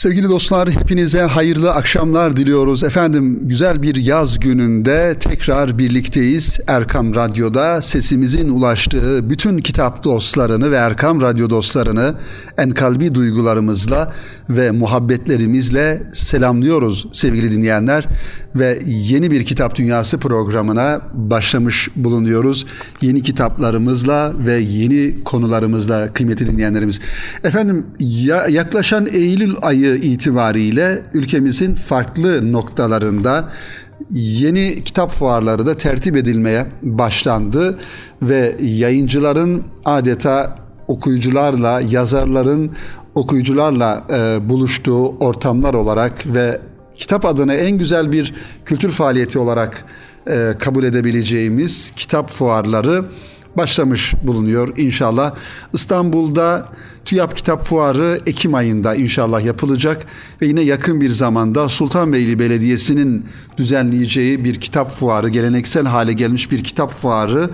Sevgili dostlar hepinize hayırlı akşamlar diliyoruz. Efendim güzel bir yaz gününde tekrar birlikteyiz. Erkam Radyo'da sesimizin ulaştığı bütün kitap dostlarını ve Erkam Radyo dostlarını en kalbi duygularımızla ve muhabbetlerimizle selamlıyoruz sevgili dinleyenler. Ve yeni bir Kitap Dünyası programına başlamış bulunuyoruz. Yeni kitaplarımızla ve yeni konularımızla kıymetli dinleyenlerimiz. Efendim ya, yaklaşan Eylül ayı itibariyle ülkemizin farklı noktalarında yeni kitap fuarları da tertip edilmeye başlandı ve yayıncıların adeta okuyucularla, yazarların okuyucularla e, buluştuğu ortamlar olarak ve kitap adına en güzel bir kültür faaliyeti olarak e, kabul edebileceğimiz kitap fuarları başlamış bulunuyor inşallah. İstanbul'da TÜYAP Kitap Fuarı Ekim ayında inşallah yapılacak ve yine yakın bir zamanda Sultanbeyli Belediyesi'nin düzenleyeceği bir kitap fuarı, geleneksel hale gelmiş bir kitap fuarı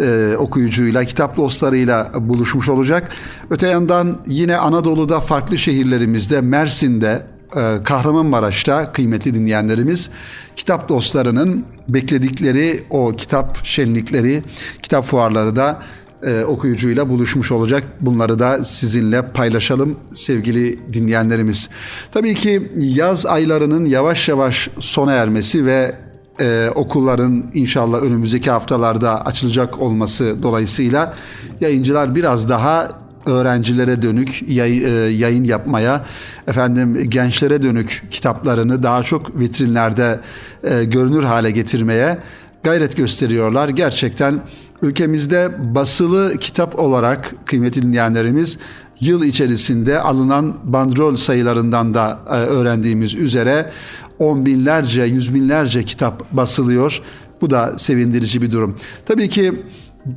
e, okuyucuyla, kitap dostlarıyla buluşmuş olacak. Öte yandan yine Anadolu'da farklı şehirlerimizde, Mersin'de, e, Kahramanmaraş'ta kıymetli dinleyenlerimiz kitap dostlarının bekledikleri o kitap şenlikleri, kitap fuarları da e, okuyucuyla buluşmuş olacak. Bunları da sizinle paylaşalım sevgili dinleyenlerimiz. Tabii ki yaz aylarının yavaş yavaş sona ermesi ve e, okulların inşallah önümüzdeki haftalarda açılacak olması dolayısıyla yayıncılar biraz daha öğrencilere dönük yay, e, yayın yapmaya, efendim gençlere dönük kitaplarını daha çok vitrinlerde e, görünür hale getirmeye gayret gösteriyorlar. Gerçekten ülkemizde basılı kitap olarak kıymetli dinleyenlerimiz yıl içerisinde alınan bandrol sayılarından da e, öğrendiğimiz üzere on binlerce, yüz binlerce kitap basılıyor. Bu da sevindirici bir durum. Tabii ki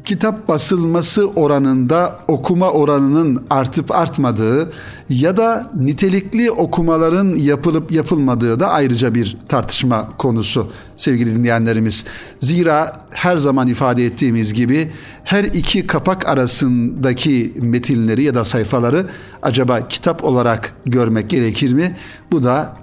kitap basılması oranında okuma oranının artıp artmadığı ya da nitelikli okumaların yapılıp yapılmadığı da ayrıca bir tartışma konusu sevgili dinleyenlerimiz. Zira her zaman ifade ettiğimiz gibi her iki kapak arasındaki metinleri ya da sayfaları acaba kitap olarak görmek gerekir mi? Bu da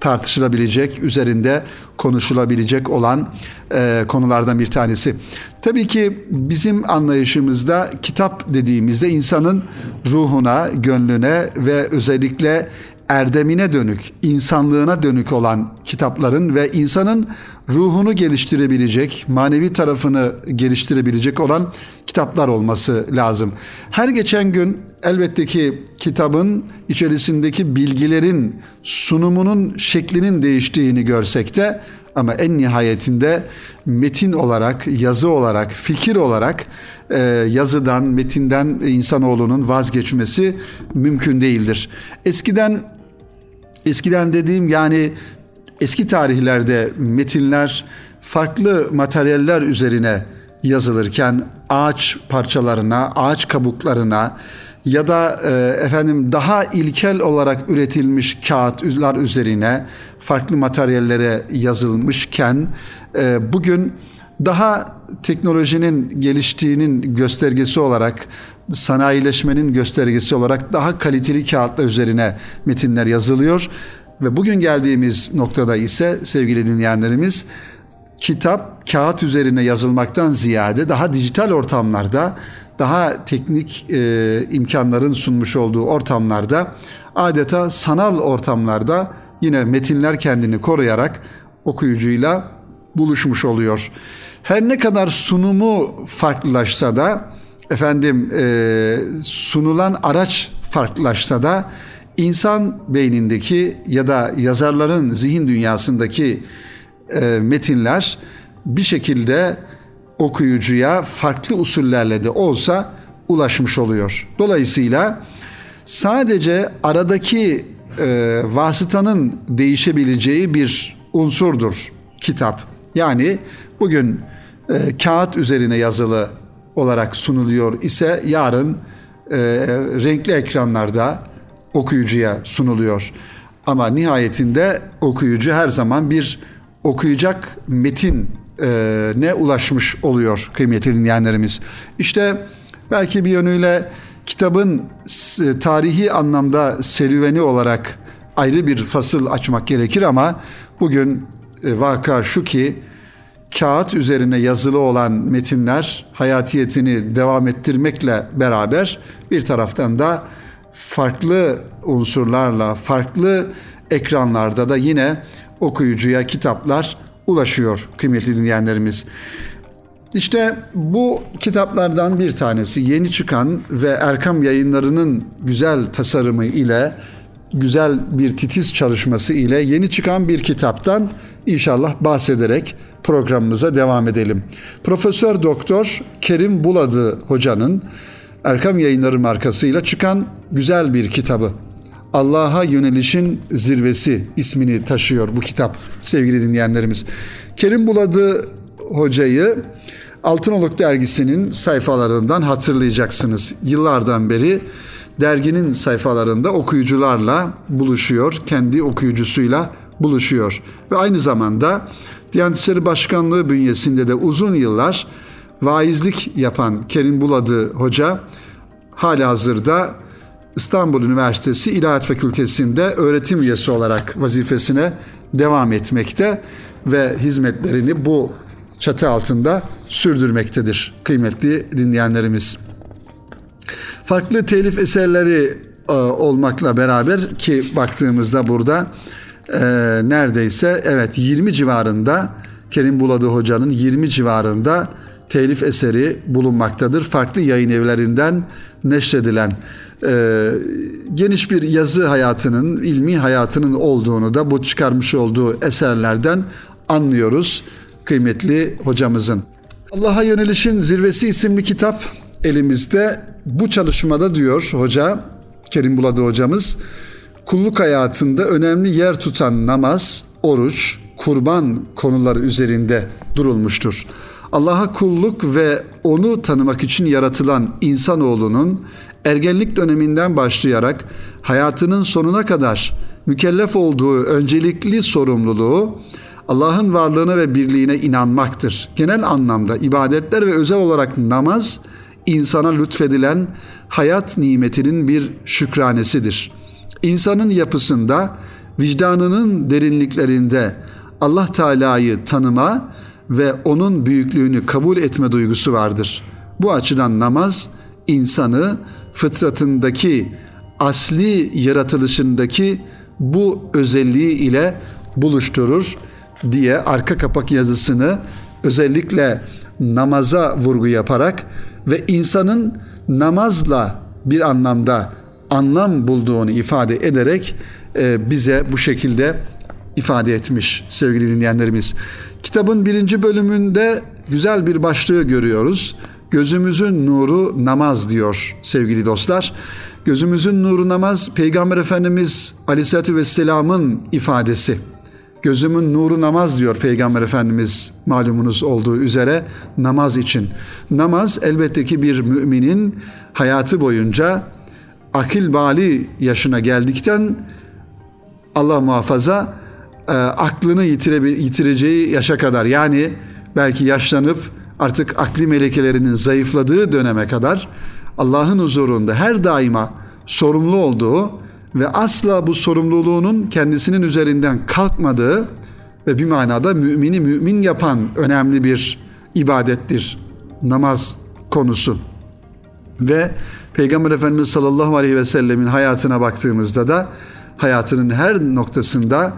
tartışılabilecek, üzerinde konuşulabilecek olan e, konulardan bir tanesi. Tabii ki bizim anlayışımızda kitap dediğimizde insanın ruhuna, gönlüne ve özellikle erdemine dönük, insanlığına dönük olan kitapların ve insanın ruhunu geliştirebilecek, manevi tarafını geliştirebilecek olan kitaplar olması lazım. Her geçen gün elbette ki kitabın içerisindeki bilgilerin sunumunun şeklinin değiştiğini görsek de ama en nihayetinde metin olarak, yazı olarak, fikir olarak e, yazıdan, metinden insanoğlunun vazgeçmesi mümkün değildir. Eskiden eskiden dediğim yani eski tarihlerde metinler farklı materyaller üzerine yazılırken ağaç parçalarına, ağaç kabuklarına ya da e, efendim daha ilkel olarak üretilmiş kağıtlar üzerine farklı materyallere yazılmışken e, bugün daha teknolojinin geliştiğinin göstergesi olarak sanayileşmenin göstergesi olarak daha kaliteli kağıtlar üzerine metinler yazılıyor. Ve bugün geldiğimiz noktada ise sevgili dinleyenlerimiz kitap kağıt üzerine yazılmaktan ziyade daha dijital ortamlarda daha teknik e, imkanların sunmuş olduğu ortamlarda adeta sanal ortamlarda yine metinler kendini koruyarak okuyucuyla buluşmuş oluyor. Her ne kadar sunumu farklılaşsa da efendim e, sunulan araç farklılaşsa da insan beynindeki ya da yazarların zihin dünyasındaki e, metinler bir şekilde okuyucuya farklı usullerle de olsa ulaşmış oluyor. Dolayısıyla sadece aradaki e, vasıtanın değişebileceği bir unsurdur kitap. Yani bugün e, kağıt üzerine yazılı olarak sunuluyor ise yarın e, renkli ekranlarda okuyucuya sunuluyor. Ama nihayetinde okuyucu her zaman bir okuyacak metin e, ne ulaşmış oluyor kıymetli dinleyenlerimiz. İşte belki bir yönüyle kitabın tarihi anlamda serüveni olarak ayrı bir fasıl açmak gerekir ama bugün e, vaka şu ki kağıt üzerine yazılı olan metinler hayatiyetini devam ettirmekle beraber bir taraftan da farklı unsurlarla, farklı ekranlarda da yine okuyucuya kitaplar ulaşıyor kıymetli dinleyenlerimiz. İşte bu kitaplardan bir tanesi yeni çıkan ve Erkam yayınlarının güzel tasarımı ile güzel bir titiz çalışması ile yeni çıkan bir kitaptan inşallah bahsederek programımıza devam edelim. Profesör Doktor Kerim Buladı hocanın Erkam Yayınları markasıyla çıkan güzel bir kitabı. Allah'a yönelişin zirvesi ismini taşıyor bu kitap sevgili dinleyenlerimiz. Kerim Buladı hocayı Altınoluk dergisinin sayfalarından hatırlayacaksınız. Yıllardan beri derginin sayfalarında okuyucularla buluşuyor, kendi okuyucusuyla buluşuyor. Ve aynı zamanda Diyanet İşleri Başkanlığı bünyesinde de uzun yıllar vaizlik yapan Kerim Buladı Hoca hala hazırda İstanbul Üniversitesi İlahiyat Fakültesi'nde öğretim üyesi olarak vazifesine devam etmekte ve hizmetlerini bu çatı altında sürdürmektedir kıymetli dinleyenlerimiz. Farklı telif eserleri e, olmakla beraber ki baktığımızda burada e, neredeyse evet 20 civarında Kerim Buladı Hoca'nın 20 civarında telif eseri bulunmaktadır. Farklı yayın evlerinden neşredilen e, geniş bir yazı hayatının, ilmi hayatının olduğunu da bu çıkarmış olduğu eserlerden anlıyoruz kıymetli hocamızın. Allah'a Yönelişin Zirvesi isimli kitap elimizde. Bu çalışmada diyor hoca, Kerim Buladı hocamız, kulluk hayatında önemli yer tutan namaz, oruç, kurban konuları üzerinde durulmuştur. Allah'a kulluk ve onu tanımak için yaratılan insanoğlunun ergenlik döneminden başlayarak hayatının sonuna kadar mükellef olduğu öncelikli sorumluluğu Allah'ın varlığına ve birliğine inanmaktır. Genel anlamda ibadetler ve özel olarak namaz insana lütfedilen hayat nimetinin bir şükranesidir. İnsanın yapısında, vicdanının derinliklerinde Allah Teala'yı tanıma ve onun büyüklüğünü kabul etme duygusu vardır. Bu açıdan namaz insanı fıtratındaki asli yaratılışındaki bu özelliği ile buluşturur diye arka kapak yazısını özellikle namaza vurgu yaparak ve insanın namazla bir anlamda anlam bulduğunu ifade ederek e, bize bu şekilde ifade etmiş sevgili dinleyenlerimiz. Kitabın birinci bölümünde güzel bir başlığı görüyoruz. Gözümüzün nuru namaz diyor sevgili dostlar. Gözümüzün nuru namaz Peygamber Efendimiz Aleyhisselatü Vesselam'ın ifadesi. Gözümün nuru namaz diyor Peygamber Efendimiz malumunuz olduğu üzere namaz için. Namaz elbette ki bir müminin hayatı boyunca akil bali yaşına geldikten Allah muhafaza e, aklını yitire, yitireceği yaşa kadar yani belki yaşlanıp artık akli melekelerinin zayıfladığı döneme kadar Allah'ın huzurunda her daima sorumlu olduğu ve asla bu sorumluluğunun kendisinin üzerinden kalkmadığı ve bir manada mümini mümin yapan önemli bir ibadettir namaz konusu. Ve Peygamber Efendimiz sallallahu aleyhi ve sellemin hayatına baktığımızda da hayatının her noktasında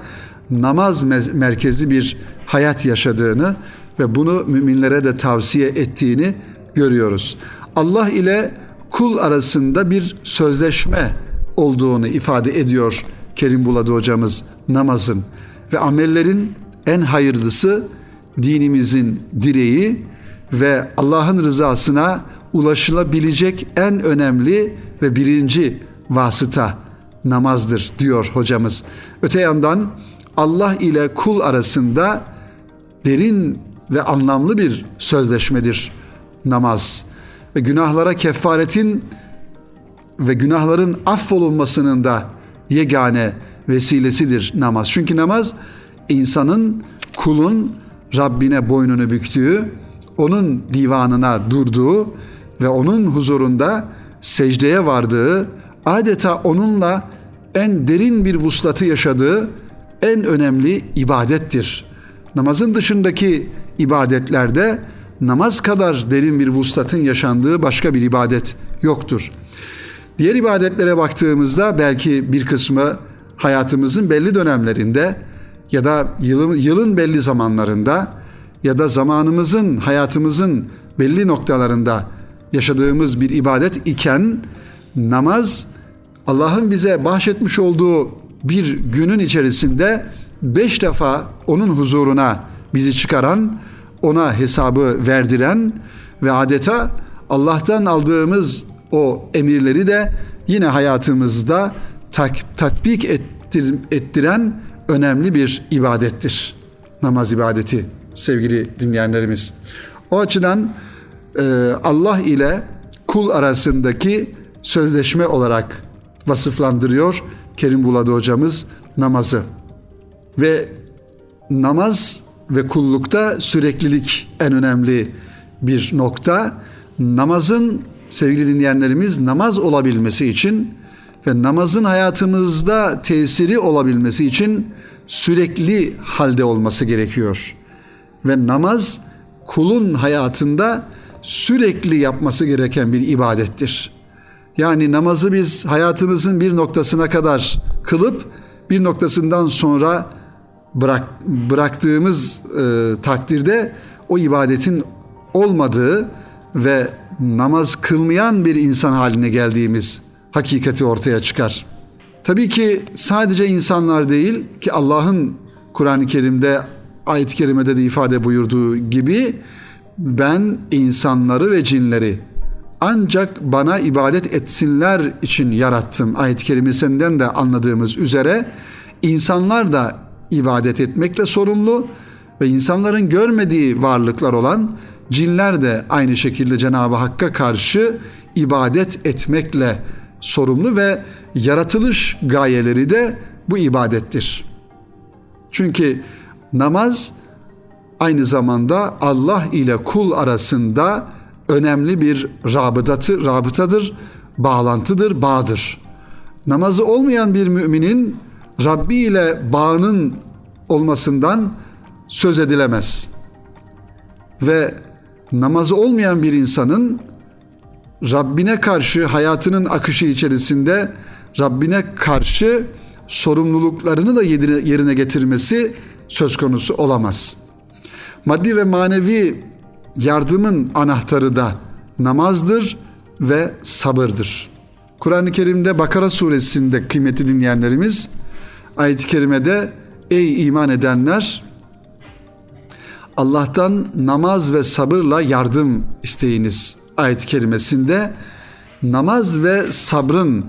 namaz merkezi bir hayat yaşadığını ve bunu müminlere de tavsiye ettiğini görüyoruz. Allah ile kul arasında bir sözleşme olduğunu ifade ediyor Kerim Buladı hocamız namazın ve amellerin en hayırlısı dinimizin direği ve Allah'ın rızasına ulaşılabilecek en önemli ve birinci vasıta namazdır diyor hocamız. Öte yandan Allah ile kul arasında derin ve anlamlı bir sözleşmedir namaz. Ve günahlara kefaretin ve günahların affolunmasının da yegane vesilesidir namaz. Çünkü namaz insanın, kulun Rabbine boynunu büktüğü, onun divanına durduğu ve onun huzurunda secdeye vardığı, adeta onunla en derin bir vuslatı yaşadığı en önemli ibadettir. Namazın dışındaki ibadetlerde namaz kadar derin bir vuslatın yaşandığı başka bir ibadet yoktur. Diğer ibadetlere baktığımızda belki bir kısmı hayatımızın belli dönemlerinde ya da yılın, yılın belli zamanlarında ya da zamanımızın, hayatımızın belli noktalarında yaşadığımız bir ibadet iken namaz Allah'ın bize bahşetmiş olduğu bir günün içerisinde beş defa onun huzuruna bizi çıkaran, ona hesabı verdiren ve adeta Allah'tan aldığımız o emirleri de yine hayatımızda tak, tatbik ettir, ettiren önemli bir ibadettir. Namaz ibadeti sevgili dinleyenlerimiz. O açıdan e, Allah ile kul arasındaki sözleşme olarak vasıflandırıyor Kerim Buladı hocamız namazı. Ve namaz ve kullukta süreklilik en önemli bir nokta. Namazın sevgili dinleyenlerimiz namaz olabilmesi için ve namazın hayatımızda tesiri olabilmesi için sürekli halde olması gerekiyor. Ve namaz kulun hayatında sürekli yapması gereken bir ibadettir. Yani namazı biz hayatımızın bir noktasına kadar kılıp bir noktasından sonra bırak, bıraktığımız e, takdirde o ibadetin olmadığı ve namaz kılmayan bir insan haline geldiğimiz hakikati ortaya çıkar. Tabii ki sadece insanlar değil ki Allah'ın Kur'an-ı Kerim'de ayet-i kerimede de ifade buyurduğu gibi ben insanları ve cinleri ancak bana ibadet etsinler için yarattım. Ayet-i kerimesinden de anladığımız üzere insanlar da ibadet etmekle sorumlu ve insanların görmediği varlıklar olan cinler de aynı şekilde Cenab-ı Hakk'a karşı ibadet etmekle sorumlu ve yaratılış gayeleri de bu ibadettir. Çünkü namaz aynı zamanda Allah ile kul arasında önemli bir rabıtatı, rabıtadır, bağlantıdır, bağdır. Namazı olmayan bir müminin Rabbi ile bağının olmasından söz edilemez. Ve namazı olmayan bir insanın Rabbine karşı hayatının akışı içerisinde Rabbine karşı sorumluluklarını da yerine getirmesi söz konusu olamaz. Maddi ve manevi yardımın anahtarı da namazdır ve sabırdır. Kur'an-ı Kerim'de Bakara suresinde kıymetli dinleyenlerimiz ayet-i kerimede ey iman edenler Allah'tan namaz ve sabırla yardım isteyiniz ayet-i kerimesinde namaz ve sabrın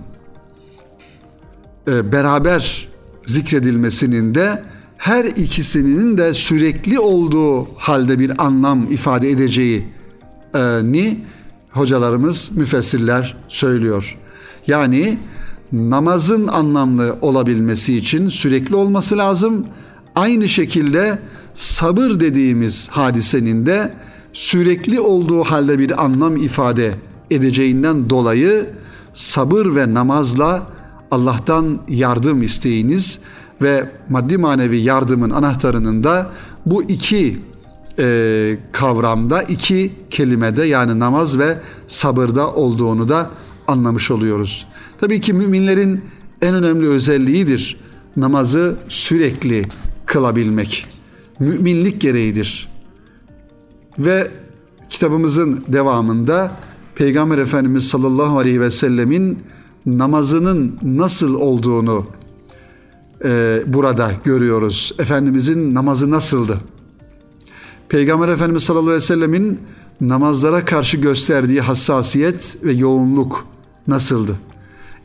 e, beraber zikredilmesinin de her ikisinin de sürekli olduğu halde bir anlam ifade edeceği ni hocalarımız, müfessirler söylüyor. Yani namazın anlamlı olabilmesi için sürekli olması lazım. Aynı şekilde sabır dediğimiz hadisenin de sürekli olduğu halde bir anlam ifade edeceğinden dolayı sabır ve namazla Allah'tan yardım isteyiniz ve maddi manevi yardımın anahtarının da bu iki e, kavramda, iki kelimede yani namaz ve sabırda olduğunu da anlamış oluyoruz. Tabii ki müminlerin en önemli özelliğidir namazı sürekli kılabilmek. Müminlik gereğidir. Ve kitabımızın devamında Peygamber Efendimiz sallallahu aleyhi ve sellemin namazının nasıl olduğunu e, burada görüyoruz. Efendimizin namazı nasıldı? Peygamber Efendimiz sallallahu aleyhi ve sellemin namazlara karşı gösterdiği hassasiyet ve yoğunluk nasıldı?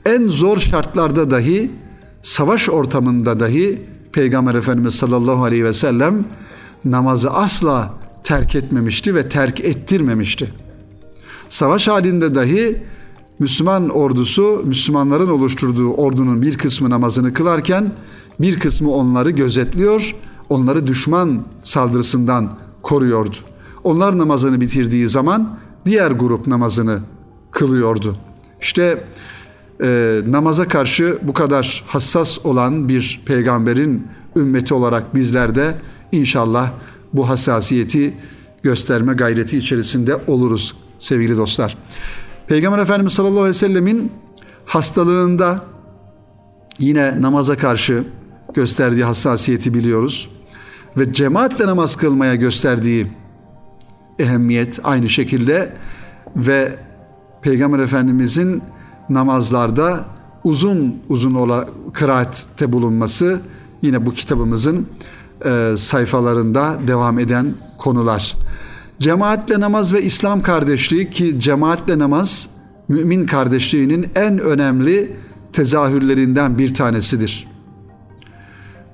En zor şartlarda dahi, savaş ortamında dahi Peygamber Efendimiz sallallahu aleyhi ve sellem namazı asla terk etmemişti ve terk ettirmemişti. Savaş halinde dahi Müslüman ordusu Müslümanların oluşturduğu ordunun bir kısmı namazını kılarken bir kısmı onları gözetliyor, onları düşman saldırısından koruyordu. Onlar namazını bitirdiği zaman diğer grup namazını kılıyordu. İşte e, namaza karşı bu kadar hassas olan bir peygamberin ümmeti olarak bizler de inşallah bu hassasiyeti gösterme gayreti içerisinde oluruz sevgili dostlar. Peygamber Efendimiz sallallahu aleyhi ve sellemin hastalığında yine namaza karşı gösterdiği hassasiyeti biliyoruz. Ve cemaatle namaz kılmaya gösterdiği ehemmiyet aynı şekilde ve Peygamber Efendimizin namazlarda uzun uzun olarak kıraatte bulunması yine bu kitabımızın e, sayfalarında devam eden konular. Cemaatle namaz ve İslam kardeşliği ki cemaatle namaz mümin kardeşliğinin en önemli tezahürlerinden bir tanesidir.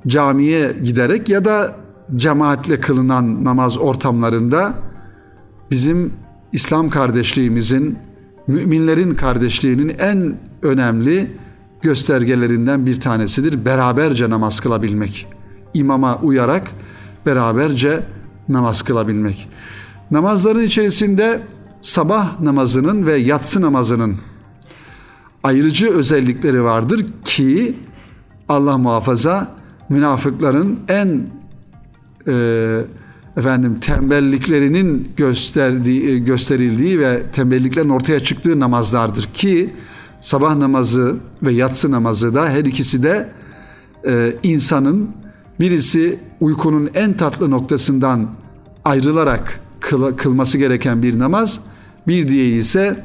Camiye giderek ya da cemaatle kılınan namaz ortamlarında bizim İslam kardeşliğimizin, müminlerin kardeşliğinin en önemli göstergelerinden bir tanesidir. Beraberce namaz kılabilmek. İmama uyarak beraberce namaz kılabilmek. Namazların içerisinde sabah namazının ve yatsı namazının ayrıcı özellikleri vardır ki Allah muhafaza münafıkların en e, efendim tembelliklerinin gösterdiği e, gösterildiği ve tembelliklerin ortaya çıktığı namazlardır ki sabah namazı ve yatsı namazı da her ikisi de e, insanın birisi uykunun en tatlı noktasından ayrılarak kıl, kılması gereken bir namaz, bir diğeri ise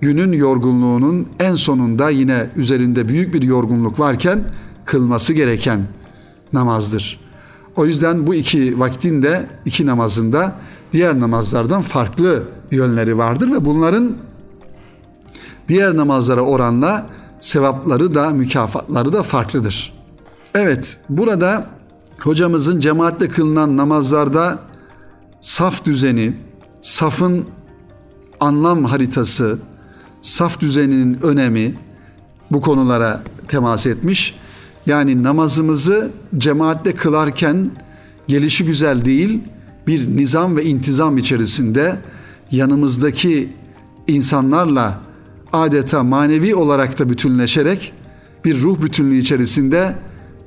günün yorgunluğunun en sonunda yine üzerinde büyük bir yorgunluk varken kılması gereken namazdır. O yüzden bu iki vaktinde, iki namazında diğer namazlardan farklı yönleri vardır ve bunların diğer namazlara oranla sevapları da mükafatları da farklıdır. Evet, burada hocamızın cemaatle kılınan namazlarda saf düzeni, safın anlam haritası, saf düzeninin önemi bu konulara temas etmiş. Yani namazımızı cemaatle kılarken gelişi güzel değil, bir nizam ve intizam içerisinde yanımızdaki insanlarla adeta manevi olarak da bütünleşerek bir ruh bütünlüğü içerisinde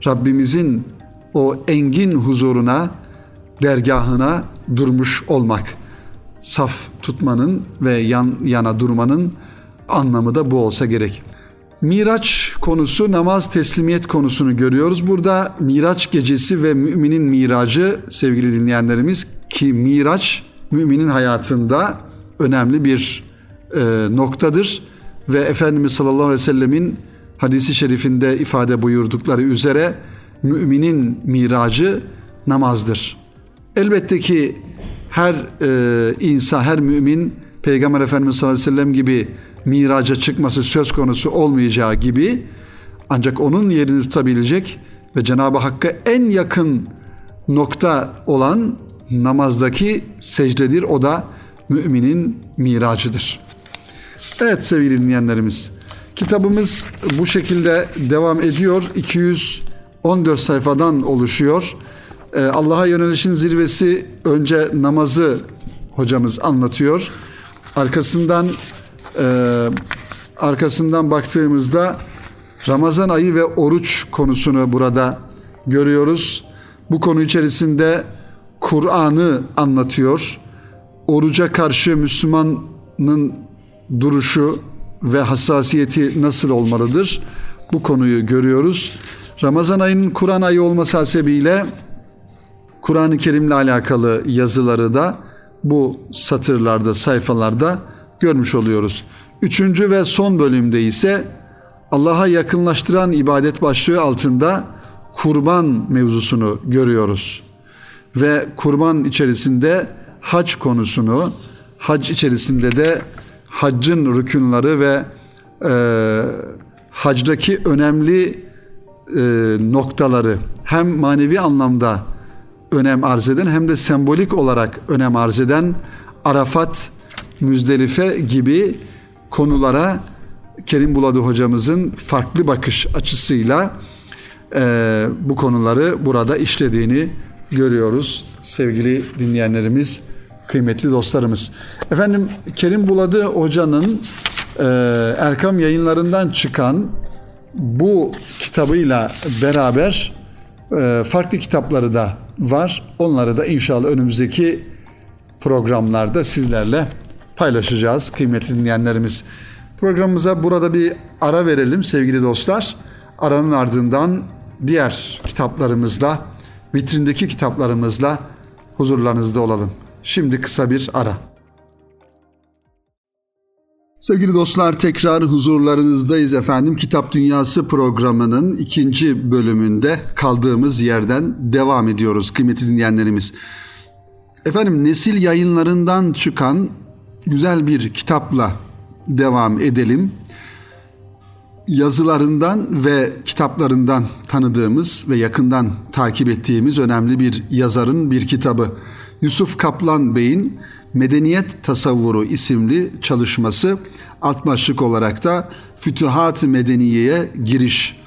Rabbimizin o engin huzuruna, dergahına durmuş olmak. Saf tutmanın ve yan yana durmanın anlamı da bu olsa gerek. Miraç konusu namaz teslimiyet konusunu görüyoruz. Burada Miraç gecesi ve müminin miracı sevgili dinleyenlerimiz ki Miraç müminin hayatında önemli bir e, noktadır ve Efendimiz sallallahu aleyhi ve sellemin hadisi şerifinde ifade buyurdukları üzere müminin miracı namazdır. Elbette ki her e, insan, her mümin Peygamber Efendimiz sallallahu aleyhi ve sellem gibi miraca çıkması söz konusu olmayacağı gibi ancak onun yerini tutabilecek ve Cenab-ı Hakk'a en yakın nokta olan namazdaki secdedir. O da müminin miracıdır. Evet sevgili dinleyenlerimiz, kitabımız bu şekilde devam ediyor. 214 sayfadan oluşuyor. Ee, Allah'a yönelişin zirvesi önce namazı hocamız anlatıyor. Arkasından e, arkasından baktığımızda Ramazan ayı ve oruç konusunu burada görüyoruz. Bu konu içerisinde Kur'an'ı anlatıyor. Oruca karşı Müslümanın duruşu ve hassasiyeti nasıl olmalıdır? Bu konuyu görüyoruz. Ramazan ayının Kur'an ayı olması hasebiyle Kur'an-ı Kerim'le alakalı yazıları da bu satırlarda, sayfalarda görmüş oluyoruz. Üçüncü ve son bölümde ise Allah'a yakınlaştıran ibadet başlığı altında kurban mevzusunu görüyoruz. Ve kurban içerisinde hac konusunu, hac içerisinde de haccın rükünleri ve e, hacdaki önemli e, noktaları hem manevi anlamda önem arz eden hem de sembolik olarak önem arz eden Arafat Müzdelife gibi konulara Kerim Buladı hocamızın farklı bakış açısıyla e, bu konuları burada işlediğini görüyoruz sevgili dinleyenlerimiz, kıymetli dostlarımız. Efendim Kerim Buladı hocanın e, Erkam yayınlarından çıkan bu kitabıyla beraber e, farklı kitapları da var. Onları da inşallah önümüzdeki programlarda sizlerle paylaşacağız kıymetli dinleyenlerimiz. Programımıza burada bir ara verelim sevgili dostlar. Aranın ardından diğer kitaplarımızla, vitrindeki kitaplarımızla huzurlarınızda olalım. Şimdi kısa bir ara. Sevgili dostlar tekrar huzurlarınızdayız efendim. Kitap Dünyası programının ikinci bölümünde kaldığımız yerden devam ediyoruz kıymetli dinleyenlerimiz. Efendim Nesil yayınlarından çıkan güzel bir kitapla devam edelim. Yazılarından ve kitaplarından tanıdığımız ve yakından takip ettiğimiz önemli bir yazarın bir kitabı. Yusuf Kaplan Bey'in Medeniyet Tasavvuru isimli çalışması alt başlık olarak da Fütuhat-ı Medeniye'ye giriş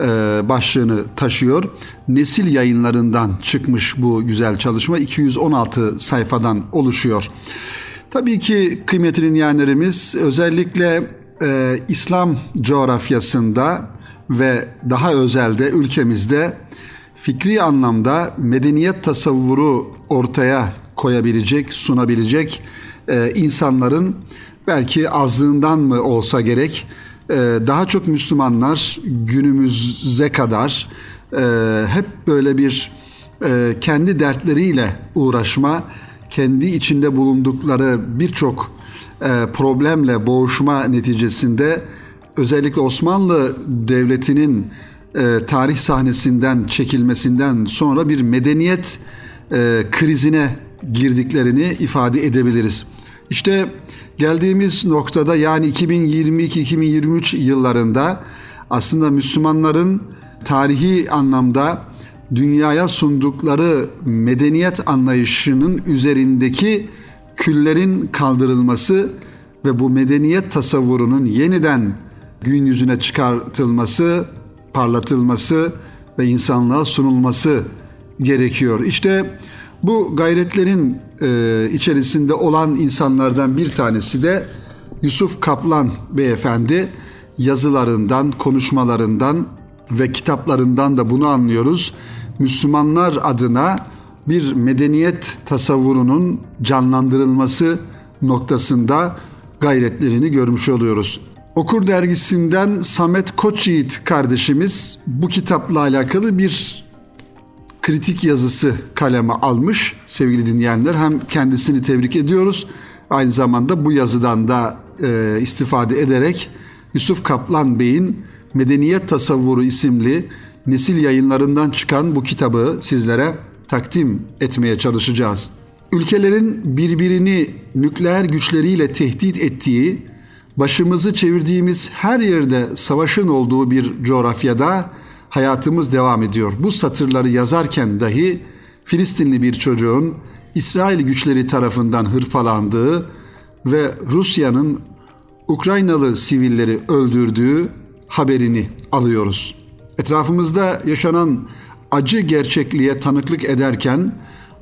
e, başlığını taşıyor. Nesil yayınlarından çıkmış bu güzel çalışma 216 sayfadan oluşuyor. Tabii ki kıymetli dinleyenlerimiz özellikle e, İslam coğrafyasında ve daha özelde ülkemizde fikri anlamda medeniyet tasavvuru ortaya koyabilecek, sunabilecek e, insanların belki azlığından mı olsa gerek e, daha çok Müslümanlar günümüze kadar e, hep böyle bir e, kendi dertleriyle uğraşma, kendi içinde bulundukları birçok e, problemle boğuşma neticesinde özellikle Osmanlı Devleti'nin e, tarih sahnesinden çekilmesinden sonra bir medeniyet e, krizine girdiklerini ifade edebiliriz. İşte geldiğimiz noktada yani 2022-2023 yıllarında aslında Müslümanların tarihi anlamda dünyaya sundukları medeniyet anlayışının üzerindeki küllerin kaldırılması ve bu medeniyet tasavvurunun yeniden gün yüzüne çıkartılması, parlatılması ve insanlığa sunulması gerekiyor. İşte bu gayretlerin e, içerisinde olan insanlardan bir tanesi de Yusuf Kaplan beyefendi yazılarından, konuşmalarından ve kitaplarından da bunu anlıyoruz. Müslümanlar adına bir medeniyet tasavvurunun canlandırılması noktasında gayretlerini görmüş oluyoruz. Okur dergisinden Samet Koçyiğit kardeşimiz bu kitapla alakalı bir kritik yazısı kaleme almış sevgili dinleyenler. Hem kendisini tebrik ediyoruz aynı zamanda bu yazıdan da e, istifade ederek Yusuf Kaplan Bey'in Medeniyet Tasavvuru isimli nesil yayınlarından çıkan bu kitabı sizlere takdim etmeye çalışacağız. Ülkelerin birbirini nükleer güçleriyle tehdit ettiği, başımızı çevirdiğimiz her yerde savaşın olduğu bir coğrafyada hayatımız devam ediyor. Bu satırları yazarken dahi Filistinli bir çocuğun İsrail güçleri tarafından hırpalandığı ve Rusya'nın Ukraynalı sivilleri öldürdüğü haberini alıyoruz. Etrafımızda yaşanan acı gerçekliğe tanıklık ederken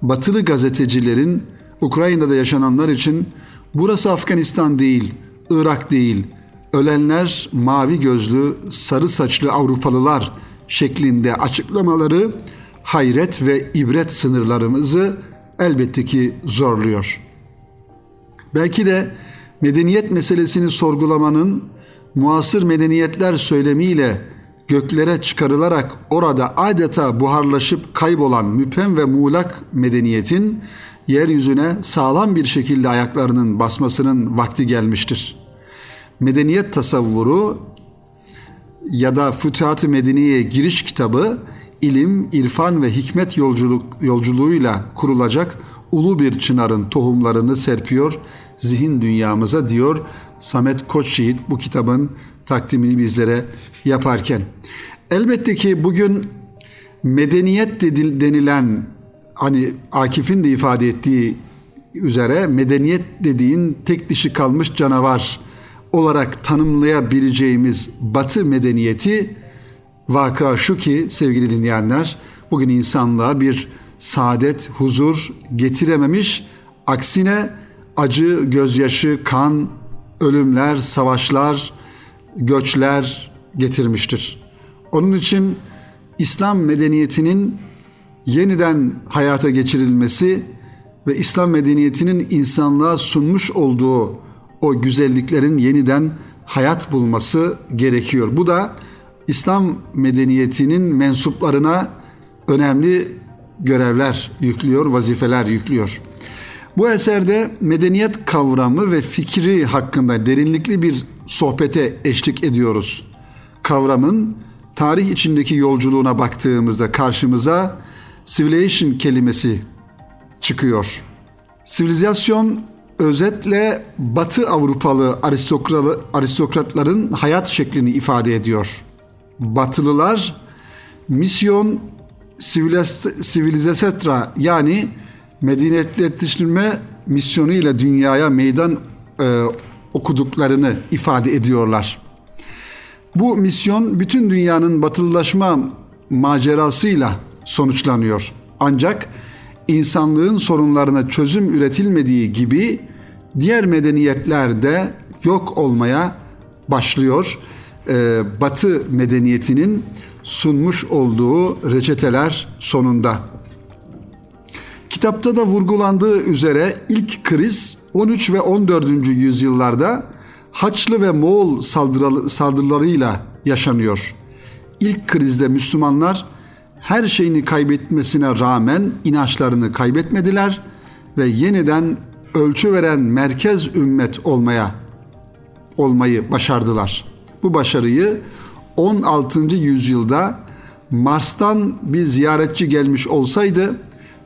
batılı gazetecilerin Ukrayna'da yaşananlar için burası Afganistan değil, Irak değil, ölenler mavi gözlü, sarı saçlı Avrupalılar şeklinde açıklamaları hayret ve ibret sınırlarımızı elbette ki zorluyor. Belki de medeniyet meselesini sorgulamanın muasır medeniyetler söylemiyle göklere çıkarılarak orada adeta buharlaşıp kaybolan müphem ve muğlak medeniyetin yeryüzüne sağlam bir şekilde ayaklarının basmasının vakti gelmiştir. Medeniyet tasavvuru ya da Fütuhat-ı Medeniye'ye giriş kitabı ilim, irfan ve hikmet yolculuk yolculuğuyla kurulacak ulu bir çınarın tohumlarını serpiyor zihin dünyamıza diyor Samet Koçyiğit bu kitabın takdimini bizlere yaparken. Elbette ki bugün medeniyet denilen hani Akif'in de ifade ettiği üzere medeniyet dediğin tek dişi kalmış canavar olarak tanımlayabileceğimiz Batı medeniyeti vaka şu ki sevgili dinleyenler bugün insanlığa bir saadet, huzur getirememiş. Aksine acı, gözyaşı, kan ölümler, savaşlar, göçler getirmiştir. Onun için İslam medeniyetinin yeniden hayata geçirilmesi ve İslam medeniyetinin insanlığa sunmuş olduğu o güzelliklerin yeniden hayat bulması gerekiyor. Bu da İslam medeniyetinin mensuplarına önemli görevler yüklüyor, vazifeler yüklüyor. Bu eserde medeniyet kavramı ve fikri hakkında derinlikli bir sohbete eşlik ediyoruz. Kavramın tarih içindeki yolculuğuna baktığımızda karşımıza civilization kelimesi çıkıyor. Sivilizasyon özetle Batı Avrupalı aristokratların hayat şeklini ifade ediyor. Batılılar misyon sivilizesetra yani medeniyetleştirme misyonu ile dünyaya meydan e, okuduklarını ifade ediyorlar. Bu misyon bütün dünyanın batılılaşma macerasıyla sonuçlanıyor. Ancak insanlığın sorunlarına çözüm üretilmediği gibi diğer medeniyetler de yok olmaya başlıyor. Ee, Batı medeniyetinin sunmuş olduğu reçeteler sonunda. Kitapta da vurgulandığı üzere ilk kriz 13 ve 14. yüzyıllarda Haçlı ve Moğol saldırılarıyla yaşanıyor. İlk krizde Müslümanlar her şeyini kaybetmesine rağmen inançlarını kaybetmediler ve yeniden ölçü veren merkez ümmet olmaya olmayı başardılar. Bu başarıyı 16. yüzyılda Mars'tan bir ziyaretçi gelmiş olsaydı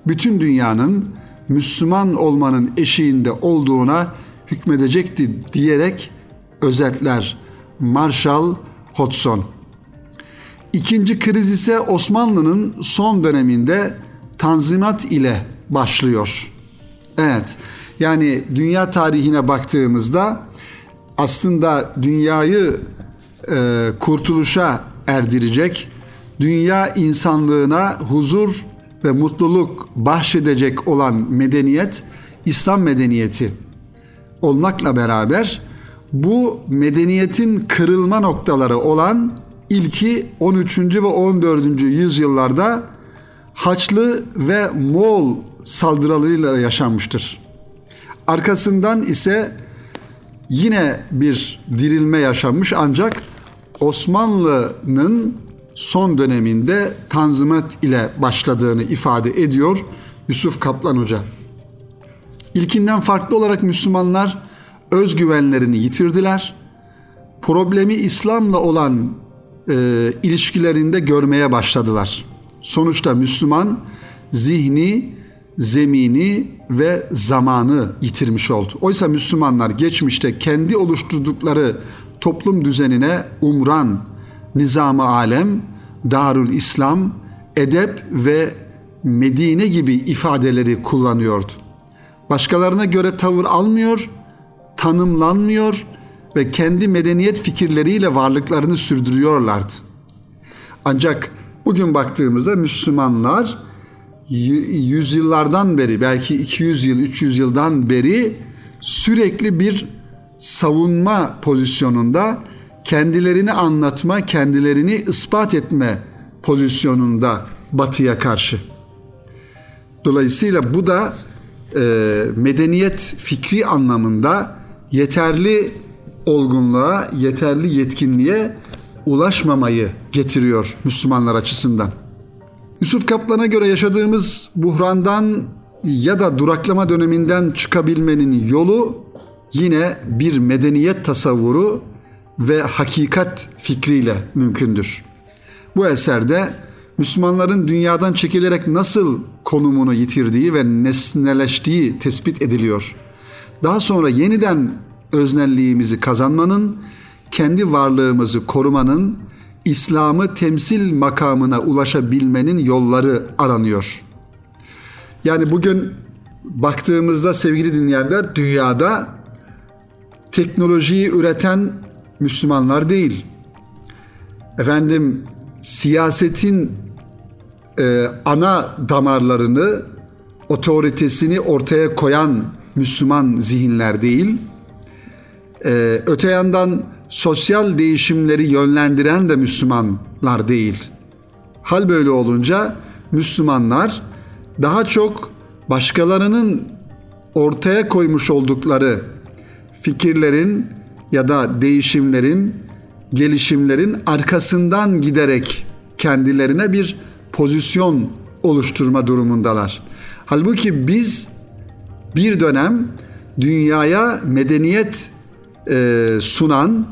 bütün dünyanın Müslüman olmanın eşiğinde olduğuna hükmedecekti diyerek özetler Marshall Hodgson. İkinci kriz ise Osmanlı'nın son döneminde Tanzimat ile başlıyor. Evet, yani dünya tarihine baktığımızda aslında dünyayı e, kurtuluşa erdirecek, dünya insanlığına huzur ve mutluluk bahşedecek olan medeniyet İslam medeniyeti olmakla beraber bu medeniyetin kırılma noktaları olan ilki 13. ve 14. yüzyıllarda Haçlı ve Moğol saldırılarıyla yaşanmıştır. Arkasından ise yine bir dirilme yaşanmış ancak Osmanlı'nın son döneminde Tanzimat ile başladığını ifade ediyor Yusuf Kaplan Hoca. İlkinden farklı olarak Müslümanlar özgüvenlerini yitirdiler. Problemi İslam'la olan e, ilişkilerinde görmeye başladılar. Sonuçta Müslüman zihni, zemini ve zamanı yitirmiş oldu. Oysa Müslümanlar geçmişte kendi oluşturdukları toplum düzenine umran, nizamı alem, darül İslam, edep ve Medine gibi ifadeleri kullanıyordu. Başkalarına göre tavır almıyor, tanımlanmıyor ve kendi medeniyet fikirleriyle varlıklarını sürdürüyorlardı. Ancak bugün baktığımızda Müslümanlar yüzyıllardan beri belki 200 yıl 300 yıldan beri sürekli bir savunma pozisyonunda kendilerini anlatma, kendilerini ispat etme pozisyonunda batıya karşı. Dolayısıyla bu da e, medeniyet fikri anlamında yeterli olgunluğa, yeterli yetkinliğe ulaşmamayı getiriyor Müslümanlar açısından. Yusuf Kaplan'a göre yaşadığımız buhrandan ya da duraklama döneminden çıkabilmenin yolu yine bir medeniyet tasavvuru ve hakikat fikriyle mümkündür. Bu eserde Müslümanların dünyadan çekilerek nasıl konumunu yitirdiği ve nesneleştiği tespit ediliyor. Daha sonra yeniden öznelliğimizi kazanmanın, kendi varlığımızı korumanın, İslam'ı temsil makamına ulaşabilmenin yolları aranıyor. Yani bugün baktığımızda sevgili dinleyenler dünyada teknolojiyi üreten Müslümanlar değil. Efendim siyasetin e, ana damarlarını, otoritesini ortaya koyan Müslüman zihinler değil Ee, öte yandan sosyal değişimleri yönlendiren de Müslümanlar değil. Hal böyle olunca Müslümanlar daha çok başkalarının ortaya koymuş oldukları fikirlerin ya da değişimlerin, gelişimlerin arkasından giderek kendilerine bir pozisyon oluşturma durumundalar. Halbuki biz bir dönem dünyaya medeniyet e, sunan,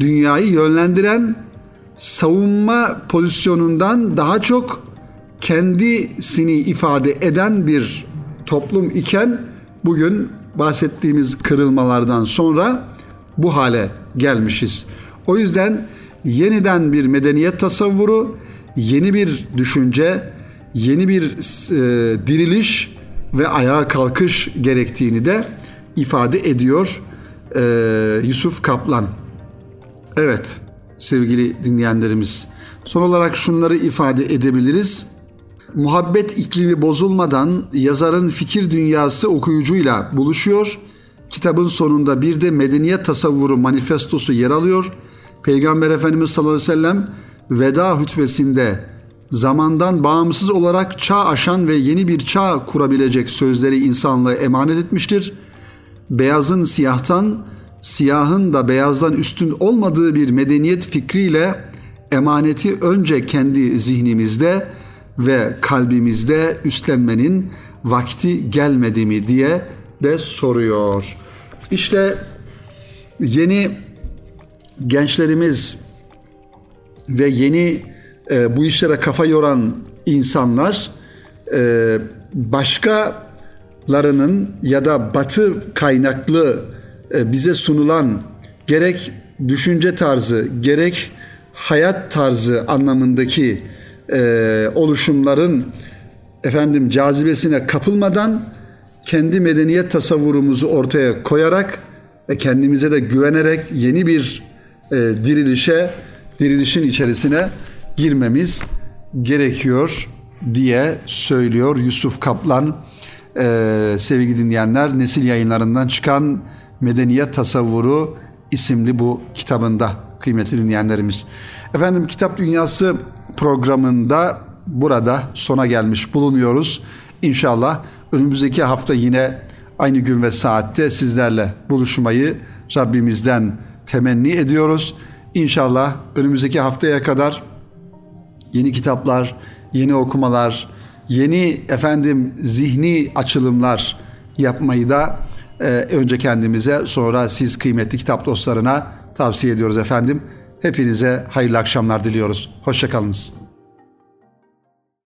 dünyayı yönlendiren savunma pozisyonundan daha çok kendisini ifade eden bir toplum iken bugün bahsettiğimiz kırılmalardan sonra bu hale gelmişiz. O yüzden yeniden bir medeniyet tasavvuru, yeni bir düşünce, yeni bir e, diriliş ve ayağa kalkış gerektiğini de ifade ediyor e, Yusuf Kaplan. Evet sevgili dinleyenlerimiz. Son olarak şunları ifade edebiliriz. Muhabbet iklimi bozulmadan yazarın fikir dünyası okuyucuyla buluşuyor. Kitabın sonunda bir de medeniyet tasavvuru manifestosu yer alıyor. Peygamber Efendimiz sallallahu aleyhi ve sellem veda hutbesinde zamandan bağımsız olarak çağ aşan ve yeni bir çağ kurabilecek sözleri insanlığa emanet etmiştir. Beyazın siyahtan, siyahın da beyazdan üstün olmadığı bir medeniyet fikriyle emaneti önce kendi zihnimizde ve kalbimizde üstlenmenin vakti gelmedi mi diye de soruyor. İşte yeni gençlerimiz ve yeni e, bu işlere kafa yoran insanlar e, başkalarının ya da batı kaynaklı e, bize sunulan gerek düşünce tarzı gerek hayat tarzı anlamındaki e, oluşumların efendim cazibesine kapılmadan kendi medeniyet tasavvurumuzu ortaya koyarak ve kendimize de güvenerek yeni bir e, dirilişe, dirilişin içerisine girmemiz gerekiyor diye söylüyor Yusuf Kaplan. Ee, sevgili dinleyenler nesil yayınlarından çıkan Medeniyet Tasavvuru isimli bu kitabında kıymetli dinleyenlerimiz. Efendim Kitap Dünyası programında burada sona gelmiş bulunuyoruz. İnşallah önümüzdeki hafta yine aynı gün ve saatte sizlerle buluşmayı Rabbimizden temenni ediyoruz. İnşallah önümüzdeki haftaya kadar yeni kitaplar, yeni okumalar, yeni efendim zihni açılımlar yapmayı da e, önce kendimize sonra siz kıymetli kitap dostlarına tavsiye ediyoruz efendim. Hepinize hayırlı akşamlar diliyoruz. Hoşçakalınız.